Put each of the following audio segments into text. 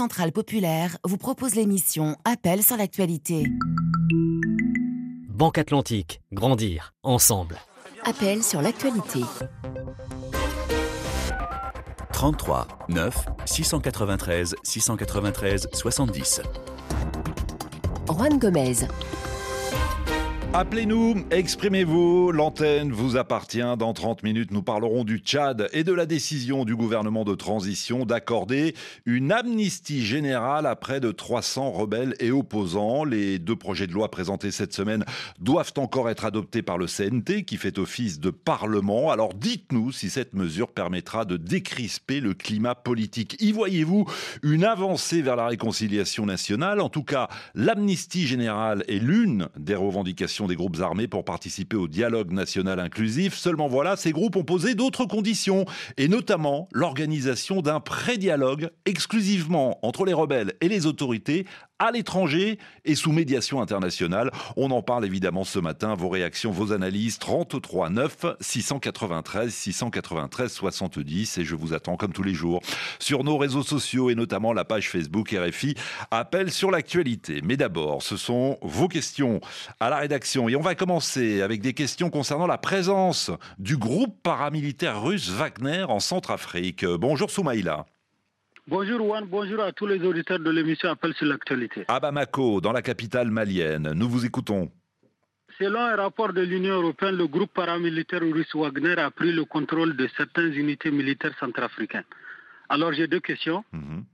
Centrale Populaire vous propose l'émission Appel sur l'actualité. Banque Atlantique, grandir ensemble. Appel sur l'actualité. 33 9 693 693 70. Juan Gomez. Appelez-nous, exprimez-vous, l'antenne vous appartient. Dans 30 minutes, nous parlerons du Tchad et de la décision du gouvernement de transition d'accorder une amnistie générale à près de 300 rebelles et opposants. Les deux projets de loi présentés cette semaine doivent encore être adoptés par le CNT qui fait office de parlement. Alors dites-nous si cette mesure permettra de décrisper le climat politique. Y voyez-vous une avancée vers la réconciliation nationale? En tout cas, l'amnistie générale est l'une des revendications des groupes armés pour participer au dialogue national inclusif. Seulement voilà, ces groupes ont posé d'autres conditions, et notamment l'organisation d'un pré-dialogue exclusivement entre les rebelles et les autorités à l'étranger et sous médiation internationale. On en parle évidemment ce matin. Vos réactions, vos analyses 33 9 693 693 70 et je vous attends comme tous les jours sur nos réseaux sociaux et notamment la page Facebook RFI Appel sur l'actualité. Mais d'abord, ce sont vos questions à la rédaction et on va commencer avec des questions concernant la présence du groupe paramilitaire russe Wagner en Centrafrique. Bonjour Soumaïla. Bonjour Juan, bonjour à tous les auditeurs de l'émission Appel sur l'actualité. À Bamako, dans la capitale malienne, nous vous écoutons. Selon un rapport de l'Union européenne, le groupe paramilitaire russe Wagner a pris le contrôle de certaines unités militaires centrafricaines. Alors j'ai deux questions. Mhm.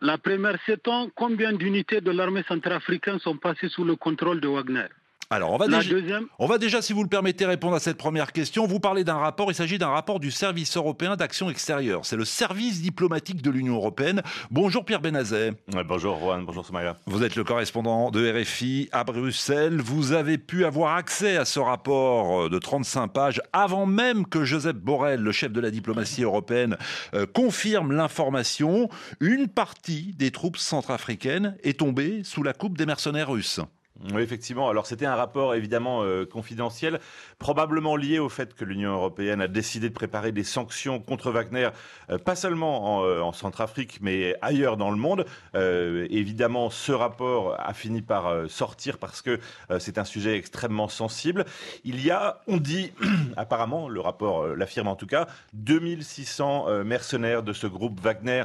La première, sait-on combien d'unités de l'armée centrafricaine sont passées sous le contrôle de Wagner? Alors, on va, déjà, on va déjà, si vous le permettez, répondre à cette première question. Vous parlez d'un rapport, il s'agit d'un rapport du Service européen d'action extérieure. C'est le service diplomatique de l'Union européenne. Bonjour Pierre Benazet. bonjour Juan, bonjour Somalia. Vous êtes le correspondant de RFI à Bruxelles. Vous avez pu avoir accès à ce rapport de 35 pages avant même que Joseph Borrell, le chef de la diplomatie européenne, euh, confirme l'information. Une partie des troupes centrafricaines est tombée sous la coupe des mercenaires russes. Oui, effectivement. Alors c'était un rapport évidemment euh, confidentiel, probablement lié au fait que l'Union européenne a décidé de préparer des sanctions contre Wagner, euh, pas seulement en, euh, en, Centrafrique, mais ailleurs dans le monde. évidemment, ce rapport a fini par sortir parce que c'est un sujet extrêmement sensible. Il y a, on dit, apparemment, le rapport l'affirme en tout cas, 2600 mercenaires de ce groupe Wagner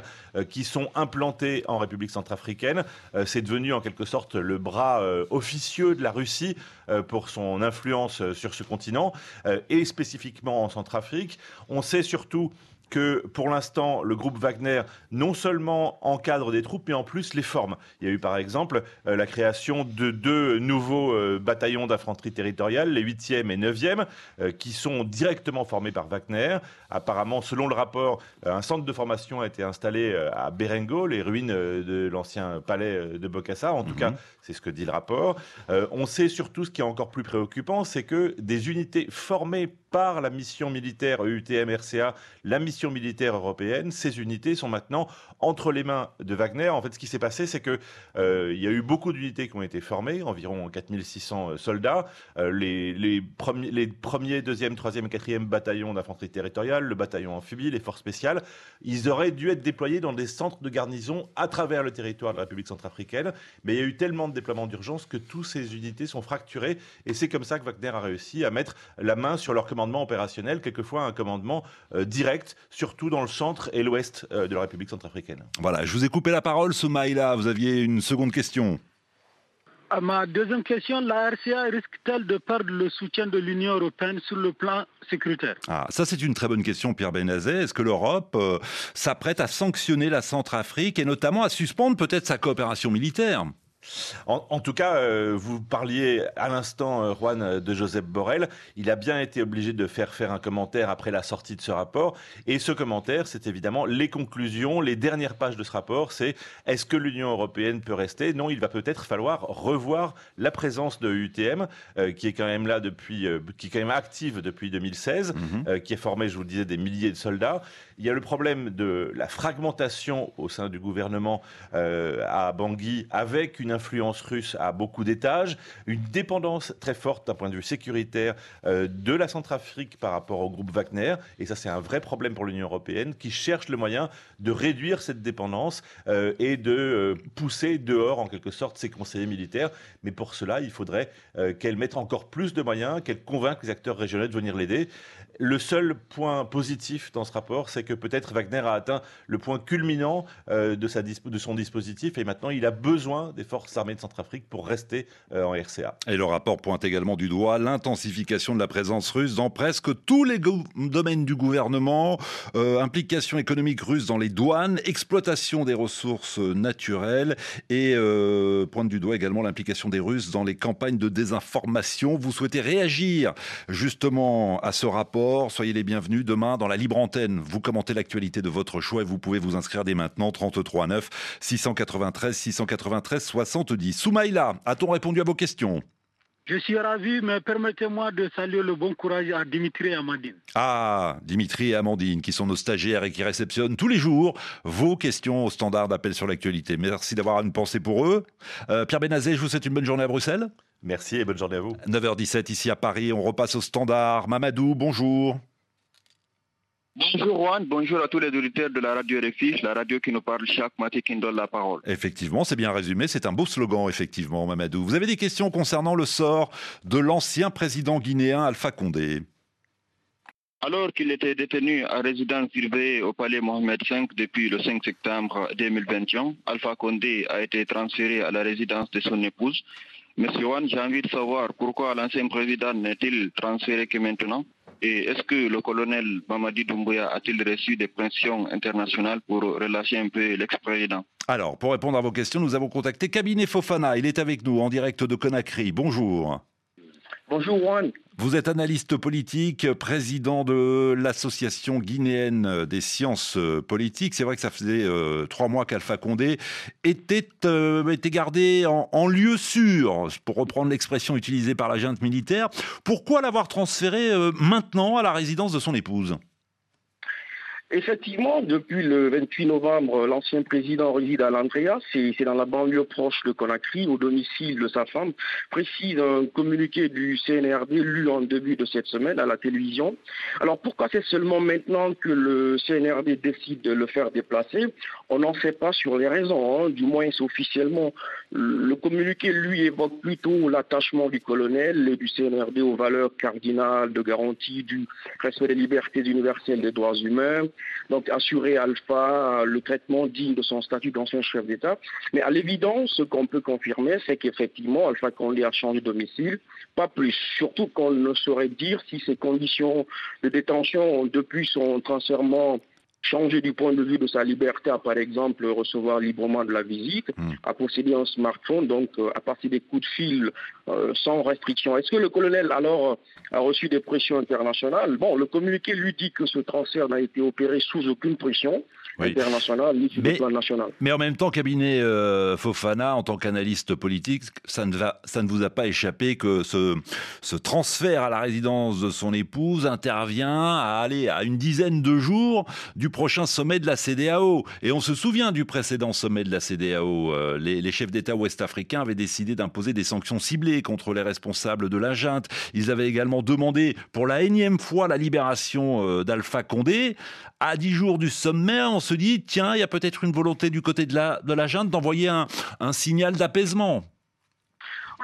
qui sont implantés en République centrafricaine. c'est devenu en quelque sorte le bras officieux de la Russie euh, pour son influence euh, sur ce continent euh, et spécifiquement en Centrafrique. On sait surtout que pour l'instant, le groupe Wagner non seulement encadre des troupes, mais en plus les forme. Il y a eu par exemple euh, la création de deux nouveaux euh, bataillons d'infanterie territoriale, les 8e et 9e, euh, qui sont directement formés par Wagner. Apparemment, selon le rapport, un centre de formation a été installé à Berengo, les ruines de l'ancien palais de Bokassa. En tout mhm. cas, c'est ce que dit le rapport. on sait surtout ce qui est encore plus préoccupant, c'est que des unités formées par la mission militaire EUTM-RCA, la mission militaire européenne. Ces unités sont maintenant entre les mains de Wagner. En fait, ce qui s'est passé, c'est que euh, il y a eu beaucoup d'unités qui ont été formées, environ 4600 euh, soldats. Euh, les, les, premiers, les premiers, deuxième, troisième quatrième bataillons d'infanterie territoriale, le bataillon amphibie, les forces spéciales, ils auraient dû être déployés dans des centres de garnison à travers le territoire de la République centrafricaine. Mais il y a eu tellement de déploiements d'urgence que toutes ces unités sont fracturées. Et c'est comme ça que Wagner a réussi à mettre la main sur leur commandement commandement opérationnel, quelquefois un commandement euh, direct, surtout dans le centre et l'ouest euh, de la République centrafricaine. Voilà, je vous ai coupé la parole, Soumaïla. Vous aviez une seconde question. À ma deuxième question, la RCA risque-t-elle de perdre le soutien de l'Union européenne sur le plan sécuritaire? Ah, Ça, c'est une très bonne question, Pierre Benazet. Est-ce que l'Europe euh, s'apprête à sanctionner la Centrafrique et notamment à suspendre peut-être sa coopération militaire? En, tout cas, euh, vous parliez à l'instant, euh, Juan, de Joseph Borrell. Il a bien été obligé de faire faire un commentaire après la sortie de ce rapport. Et ce commentaire, c'est évidemment les conclusions, les dernières pages de ce rapport. C'est est-ce que l'Union européenne peut rester? Non, il va peut-être falloir revoir la présence de UTM, euh, qui est quand même là depuis, qui est quand même active depuis 2016, mhm. qui est formée, je vous le disais, des milliers de soldats. Il y a le problème de la fragmentation au sein du gouvernement à Bangui, avec une influence russe à beaucoup d'étages, une dépendance très forte d'un point de vue sécuritaire euh, de la Centrafrique par rapport au groupe Wagner. Et ça, c'est un vrai problème pour l'Union européenne qui cherche le moyen de réduire cette dépendance euh, et de euh, pousser dehors, en quelque sorte, ses conseillers militaires. Mais pour cela, il faudrait qu'elle mette encore plus de moyens, qu'elle convainque les acteurs régionaux de venir l'aider. Le seul point positif dans ce rapport, c'est que peut-être Wagner a atteint le point culminant de, son dispositif et maintenant il a besoin des forces armées de Centrafrique pour rester euh, en RCA. Et le rapport pointe également du doigt l'intensification de la présence russe dans presque tous les domaines du gouvernement, euh, implication économique russe dans les douanes, exploitation des ressources naturelles et pointe du doigt également l'implication des Russes dans les campagnes de désinformation. Vous souhaitez réagir justement à ce rapport Soyez les bienvenus demain dans la libre antenne. Vous commentez l'actualité de votre choix et vous pouvez vous inscrire dès maintenant 33 9 693 693 70. Soumaïla, a-t-on répondu à vos questions? Je suis ravi, mais permettez-moi de saluer le bon courage à Dimitri et Amandine. Ah, Dimitri et Amandine, qui sont nos stagiaires et qui réceptionnent tous les jours vos questions au standard d'appel sur l'actualité. Merci d'avoir une pensée pour eux. Euh, Pierre Benazé, je vous souhaite une bonne journée à Bruxelles. Merci et bonne journée à vous. 9h17 ici à Paris, on repasse au standard. Mamadou, bonjour. Bonjour Juan, bonjour à tous les auditeurs de la radio RFI, la radio qui nous parle chaque matin qui nous donne la parole. Effectivement, c'est bien résumé, c'est un beau slogan effectivement Mamadou. Vous avez des questions concernant le sort de l'ancien président guinéen Alpha Condé? Alors qu'il était détenu à résidence surveillée au palais Mohamed V depuis le 5 septembre 2021, Alpha Condé a été transféré à la résidence de son épouse. Monsieur Wan, j'ai envie de savoir pourquoi l'ancien président n'est-il transféré que maintenant? Et est-ce que le colonel Mamadi Doumbouya a-t-il reçu des pressions internationales pour relâcher un peu l'ex-président Alors, pour répondre à vos questions, nous avons contacté Cabinet Fofana. Il est avec nous en direct de Conakry. Bonjour. Bonjour Juan. Vous êtes analyste politique, président de l'association guinéenne des sciences politiques. C'est vrai que ça faisait euh, trois mois qu'Alpha Condé était, euh, gardé en, lieu sûr, pour reprendre l'expression utilisée par la junte militaire. Pourquoi l'avoir transféré euh, maintenant à la résidence de son épouse? Effectivement, depuis le 28 novembre, l'ancien président réside à l'Andrea, c'est dans la banlieue proche de Conakry, au domicile de sa femme, précise un communiqué du CNRD lu en début de cette semaine à la télévision. Alors pourquoi c'est seulement maintenant que le CNRD décide de le faire déplacer? On n'en sait pas sur les raisons, hein. du moins officiellement. Le communiqué, lui, évoque plutôt l'attachement du colonel et du CNRD aux valeurs cardinales de garantie du respect des libertés universelles des droits humains, donc assurer Alpha le traitement digne de son statut d'ancien chef d'État. Mais à l'évidence, ce qu'on peut confirmer, c'est qu'effectivement, Alpha Condé a changé de domicile, pas plus. Surtout qu'on ne saurait dire si ses conditions de détention depuis son transfert changer du point de vue de sa liberté à, par exemple, recevoir librement de la visite, hmm. à posséder un smartphone, donc euh, à partir des coups de fil euh, sans restriction. Est-ce que le colonel, alors, a reçu des pressions internationales? Bon, le communiqué lui dit que ce transfert n'a été opéré sous aucune pression internationale ni sur le plan national. Mais en même temps, cabinet euh, Fofana, en tant qu'analyste politique, ça ne, va, ça ne vous a pas échappé que ce, ce transfert à la résidence de son épouse intervient à aller à une dizaine de jours du prochain sommet de la CDAO. Et on se souvient du précédent sommet de la CDAO. Euh, les, chefs d'État ouest-africains avaient décidé d'imposer des sanctions ciblées contre les responsables de la junte. Ils avaient également demandé pour la énième fois la libération euh, d'Alpha Condé. À dix jours du sommet, on se dit, tiens, il y a peut-être une volonté du côté de la, de la junte d'envoyer un signal d'apaisement.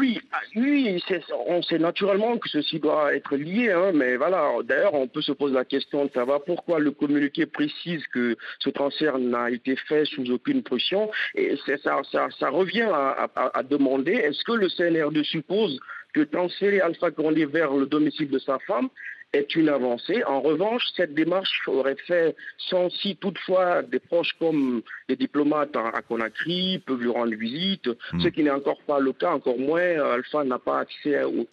Oui, oui, on sait naturellement que ceci doit être lié, hein, mais voilà, d'ailleurs, on peut se poser la question de savoir pourquoi le communiqué précise que ce transfert n'a été fait sous aucune pression, et ça, ça, revient à, demander, est-ce que le CNR suppose que transférer Alpha Condé vers le domicile de sa femme est une avancée. En revanche, cette démarche aurait fait sans si toutefois des proches comme les diplomates à Conakry peuvent lui rendre visite, hmm. ce qui n'est encore pas le cas, encore moins Alpha n'a pas accès au,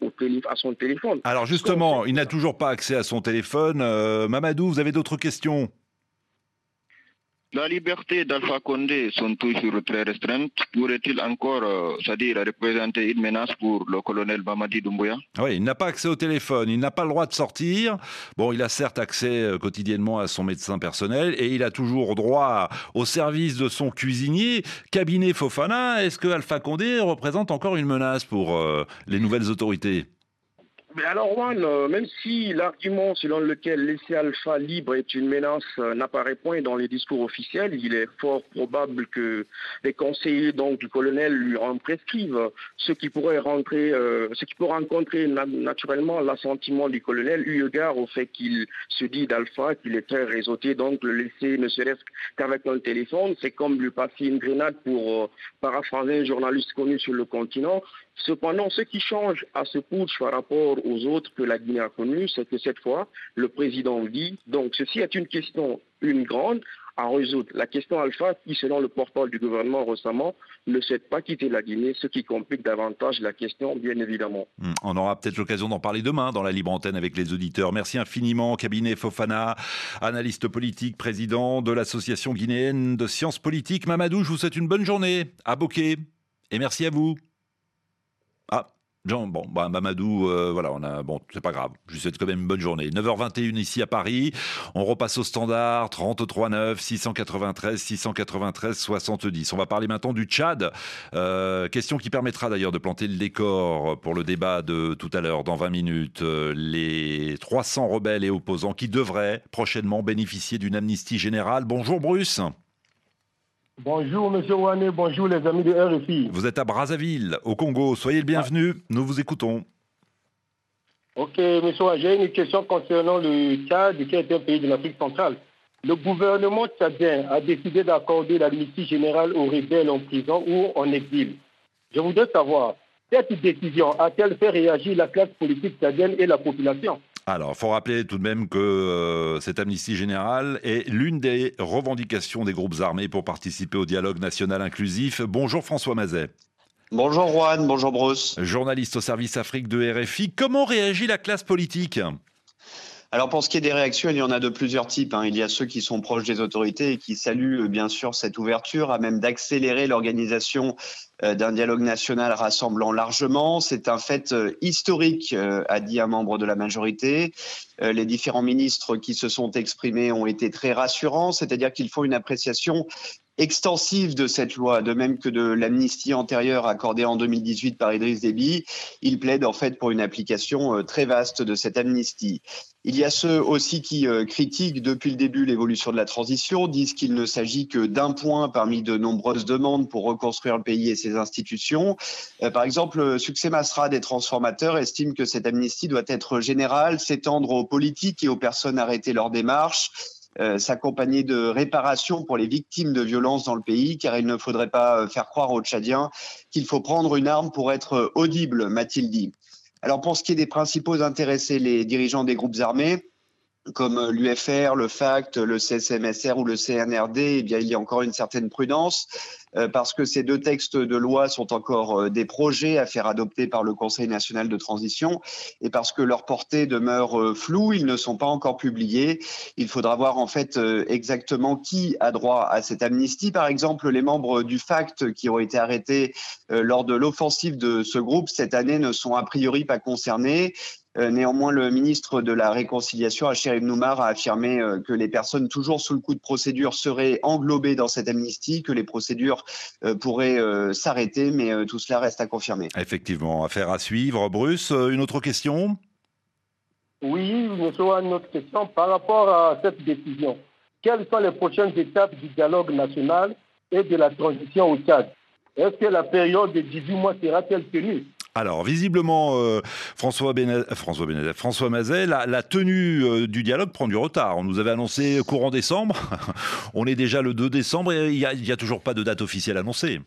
à son téléphone. Alors justement, il n'a toujours pas accès à son téléphone. Euh, Mamadou, vous avez d'autres questions? La liberté d'Alpha Condé sont toujours très restreintes. Pourrait-il encore, euh, c'est-à-dire représenter une menace pour le colonel Bamadi Doumbouya? Oui, il n'a pas accès au téléphone, il n'a pas le droit de sortir. Bon, il a certes accès euh, quotidiennement à son médecin personnel et il a toujours droit au service de son cuisinier. Cabinet Fofana, est-ce que Alpha Condé représente encore une menace pour euh, les nouvelles autorités? Mais alors, Juan, euh, même si l'argument selon lequel laisser Alpha libre est une menace euh, n'apparaît point dans les discours officiels, il est fort probable que les conseillers donc, du colonel lui en prescrivent, ce qui pourrait rentrer, euh, ce qui peut rencontrer naturellement l'assentiment du colonel, eu égard au fait qu'il se dit d'Alpha, qu'il est très réseauté, donc le laisser ne serait-ce qu'avec un téléphone, c'est comme lui passer une grenade pour paraphraser un journaliste connu sur le continent. Cependant, ce qui change à ce putsch par rapport aux autres que la Guinée a connus, c'est que cette fois, le président dit, donc ceci est une question, une grande, à résoudre. La question alpha, qui selon le porte-parole du gouvernement récemment, ne souhaite pas quitter la Guinée, ce qui complique davantage la question, bien évidemment. Hmm, on aura peut-être l'occasion d'en parler demain dans la libre antenne avec les auditeurs. Merci infiniment, cabinet Fofana, analyste politique, président de l'Association guinéenne de sciences politiques. Mamadou, je vous souhaite une bonne journée à Bokeh et merci à vous. Jean, bon, bah, Mamadou, euh, voilà, on a, bon, c'est pas grave. Je vous souhaite quand même une bonne journée. 9h21 ici à Paris. On repasse au standard 33 9 693 693 70. On va parler maintenant du Tchad. Euh, question qui permettra d'ailleurs de planter le décor pour le débat de tout à l'heure, dans 20 minutes. Euh, les 300 rebelles et opposants qui devraient prochainement bénéficier d'une amnistie générale. Bonjour Bruce. Bonjour Monsieur Ouane, bonjour les amis de RFI. Vous êtes à Brazzaville, au Congo. Soyez le bienvenu, nous vous écoutons. Ok, Monsieur Ouane, j'ai une question concernant le Tchad, qui est un pays de l'Afrique centrale. Le gouvernement tchadien a décidé d'accorder l'amnistie générale aux rebelles en prison ou en exil. Je voudrais savoir, cette décision a-t-elle fait réagir la classe politique tchadienne et la population? Alors, il faut rappeler tout de même que euh, cette amnistie générale est l'une des revendications des groupes armés pour participer au dialogue national inclusif. Bonjour François Mazet. Bonjour Juan, bonjour Bruce. Journaliste au service Afrique de RFI, comment réagit la classe politique? Alors pour ce qui est des réactions, il y en a de plusieurs types. Hein. Il y a ceux qui sont proches des autorités et qui saluent euh, bien sûr cette ouverture, à même d'accélérer l'organisation d'un dialogue national rassemblant largement. C'est un fait euh, historique, a dit un membre de la majorité. Les différents ministres qui se sont exprimés ont été très rassurants, c'est-à-dire qu'ils font une appréciation extensive de cette loi, de même que de l'amnistie antérieure accordée en 2018 par Idriss Déby. Il plaide en fait pour une application très vaste de cette amnistie. Il y a ceux aussi qui euh, critiquent depuis le début l'évolution de la transition, disent qu'il ne s'agit que d'un point parmi de nombreuses demandes pour reconstruire le pays et ses institutions. Euh, par exemple, Succès Masra des transformateurs estime que cette amnistie doit être générale, s'étendre aux politiques et aux personnes arrêtées lors des marches. Euh, s'accompagner de réparations pour les victimes de violences dans le pays, car il ne faudrait pas faire croire aux Tchadiens qu'il faut prendre une arme pour être audible, m'a-t-il dit. Alors pour ce qui est des principaux intéressés, les dirigeants des groupes armés, comme l'UFR, le FACT, le CSMSR ou le CNRD, eh bien, il y a encore une certaine prudence. Euh, parce que ces deux textes de loi sont encore euh, des projets à faire adopter par le Conseil national de transition et parce que leur portée demeure euh, floue, ils ne sont pas encore publiés. Il faudra voir en fait exactement qui a droit à cette amnistie. Par exemple, les membres du FACT qui ont été arrêtés lors de l'offensive de ce groupe cette année ne sont a priori pas concernés. Euh, néanmoins, le ministre de la Réconciliation, Achir Noumar, a affirmé euh, que les personnes toujours sous le coup de procédure seraient englobées dans cette amnistie, que les procédures euh, pourraient s'arrêter, mais tout cela reste à confirmer. Effectivement, affaire à suivre. Bruce, une autre question? Oui, monsieur, une autre question. Par rapport à cette décision, quelles sont les prochaines étapes du dialogue national et de la transition au Tchad? Est-ce que la période de 18 mois sera-t-elle tenue? Alors, visiblement, euh, François, François, François Mazet, la, tenue euh, du dialogue prend du retard. On nous avait annoncé courant décembre. On est déjà le 2 décembre et il n'y a, toujours pas de date officielle annoncée.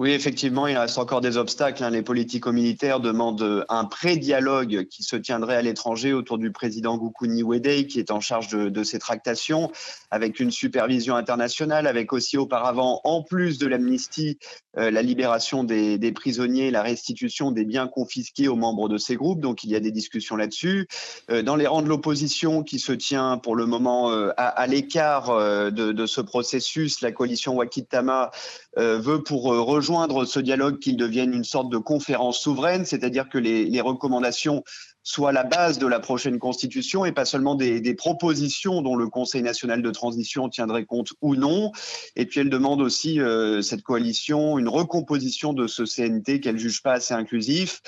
Oui, effectivement, il reste encore des obstacles. Hein. Les politico-militaires demandent un pré-dialogue qui se tiendrait à l'étranger autour du président Gukuni Wedei, qui est en charge de, ces tractations, avec une supervision internationale, avec aussi auparavant, en plus de l'amnistie, euh, la libération des, prisonniers, la restitution des biens confisqués aux membres de ces groupes. Donc, il y a des discussions là-dessus. Euh, dans les rangs de l'opposition, qui se tient pour le moment euh, à, l'écart de, de, ce processus, la coalition Wakitama veut pour rejoindre rejoindre ce dialogue qu'il devienne une sorte de conférence souveraine, c'est-à-dire que les, recommandations soient la base de la prochaine constitution et pas seulement des, propositions dont le Conseil national de transition tiendrait compte ou non. Et puis elle demande aussi, euh, cette coalition, une recomposition de ce CNT qu'elle juge pas assez inclusif.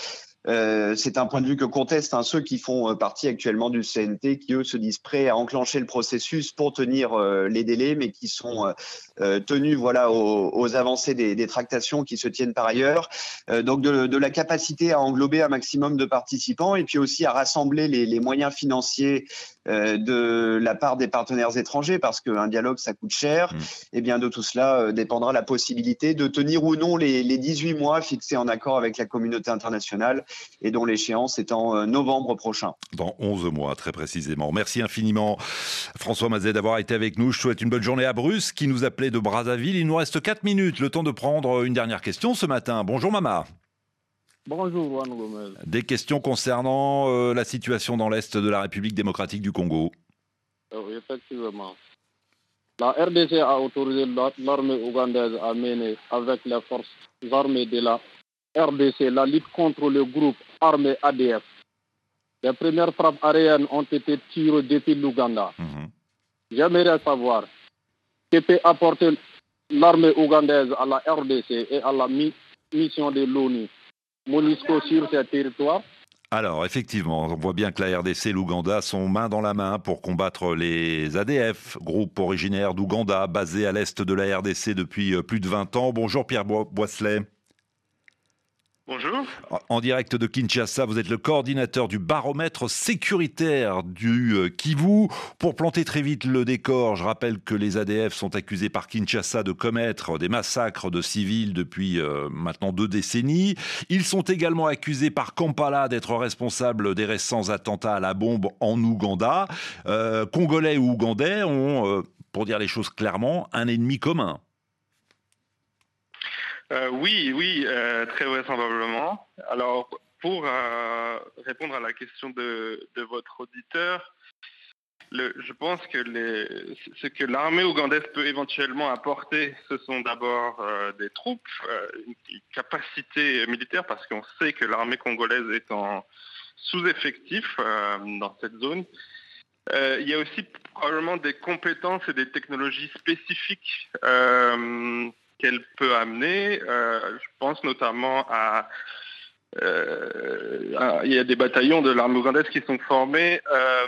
Euh, c'est un point de vue que contestent hein, ceux qui font euh, partie actuellement du CNT, qui eux se disent prêts à enclencher le processus pour tenir les délais, mais qui sont tenus voilà aux, avancées des, tractations qui se tiennent par ailleurs. donc de, la capacité à englober un maximum de participants et puis aussi à rassembler les moyens financiers euh, de la part des partenaires étrangers, parce qu'un dialogue, ça coûte cher, mm. et bien de tout cela euh, dépendra la possibilité de tenir ou non les, 18 mois fixés en accord avec la communauté internationale, et dont l'échéance est en euh, novembre prochain. Dans 11 mois, très précisément. Merci infiniment, François Mazet, d'avoir été avec nous. Je souhaite une bonne journée à Bruce, qui nous de Brazzaville. Il nous reste 4 minutes, le temps de prendre une dernière question ce matin. Bonjour, Mama. Bonjour, Juan Gomez. Des questions concernant euh, la situation dans l'Est de la République démocratique du Congo. Euh, oui, effectivement. La RDC a autorisé l'armée ougandaise à mener avec les forces armées de la RDC la lutte contre le groupe armé ADF. Les premières frappes aériennes ont été tirées depuis l'Ouganda. Mhm. J'aimerais savoir que peut apporter l'armée ougandaise à la RDC et à la mission de l'ONU MONUSCO sur ce territoire alors, effectivement, on voit bien que la RDC et l'Ouganda sont main dans la main pour combattre les ADF, groupe originaire d'Ouganda, basé à l'est de la RDC depuis euh, plus de 20 ans. Bonjour Pierre Boisselet. En direct de Kinshasa, vous êtes le coordinateur du baromètre sécuritaire du euh, Kivu. Pour planter très vite le décor, je rappelle que les ADF sont accusés par Kinshasa de commettre des massacres de civils depuis euh, maintenant deux décennies. Ils sont également accusés par Kampala d'être responsables des récents attentats à la bombe en Ouganda. Euh, Congolais ou Ougandais ont, pour dire les choses clairement, un ennemi commun. Euh, oui, oui, euh, très vraisemblablement. Alors, pour euh, répondre à la question de, votre auditeur, je pense que ce que l'armée ougandaise peut éventuellement apporter, ce sont d'abord des troupes, une capacité militaire, parce qu'on sait que l'armée congolaise est en sous-effectif dans cette zone. il y a aussi probablement des compétences et des technologies spécifiques qu'elle peut amener. Euh, je pense notamment euh, à, Il y a des bataillons de l'armée ougandaise qui sont formés euh,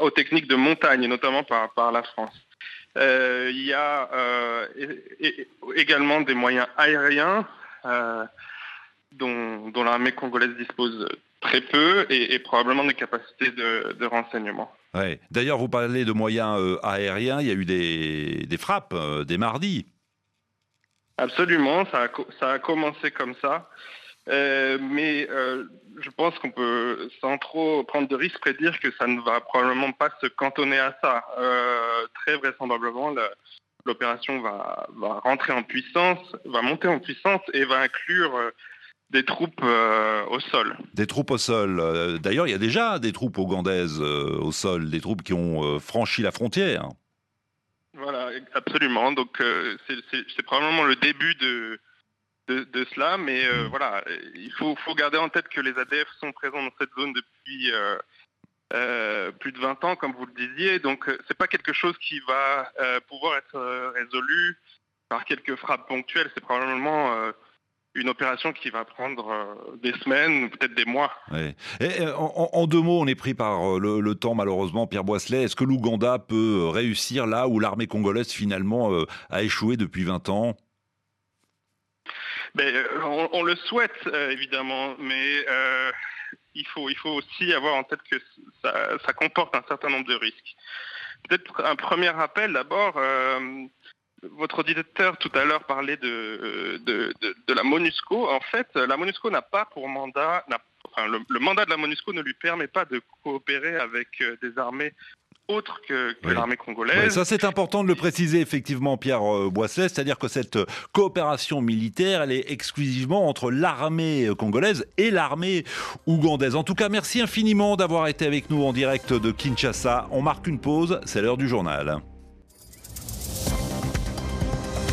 aux techniques de montagne, notamment par, par la France. il y a également des moyens aériens dont, l'armée congolaise dispose très peu et, probablement des capacités de renseignement. D'ailleurs, vous parlez de moyens euh, aériens. Il y a eu des, frappes euh, des mardis. Absolument, ça a, commencé comme ça. Euh, mais je pense qu'on peut, sans trop prendre de risques, prédire que ça ne va probablement pas se cantonner à ça. très vraisemblablement, l'opération va, va, rentrer en puissance, va monter en puissance et va inclure des troupes euh, au sol. Des troupes au sol. Euh, d'ailleurs, il y a déjà des troupes ougandaises euh, au sol, des troupes qui ont franchi la frontière. Voilà, absolument. Donc, c'est probablement le début de, de, cela, mais voilà, il faut, faut, garder en tête que les ADF sont présents dans cette zone depuis plus de 20 ans, comme vous le disiez. Donc, c'est pas quelque chose qui va pouvoir être résolu par quelques frappes ponctuelles. C'est probablement une opération qui va prendre euh, des semaines, peut-être des mois. Et, en, deux mots, on est pris par euh, le, temps malheureusement, Pierre Boisselet. Est-ce que l'Ouganda peut réussir là où l'armée congolaise finalement euh, a échoué depuis 20 ans? Ben, on, le souhaite évidemment, mais il, faut, il faut aussi avoir en tête que ça, ça comporte un certain nombre de risques. Peut-être un premier rappel d'abord votre auditeur tout à l'heure parlait de, de, de, la MONUSCO. En fait, la MONUSCO n'a pas pour mandat, enfin, le, mandat de la MONUSCO ne lui permet pas de coopérer avec des armées autre que, l'armée congolaise. ça, c'est important de le préciser, effectivement, Pierre euh, Boisset, c'est-à-dire que cette euh, coopération militaire, elle est exclusivement entre l'armée euh, congolaise et l'armée ougandaise. En tout cas, merci infiniment d'avoir été avec nous en direct de Kinshasa. On marque une pause, c'est l'heure du journal.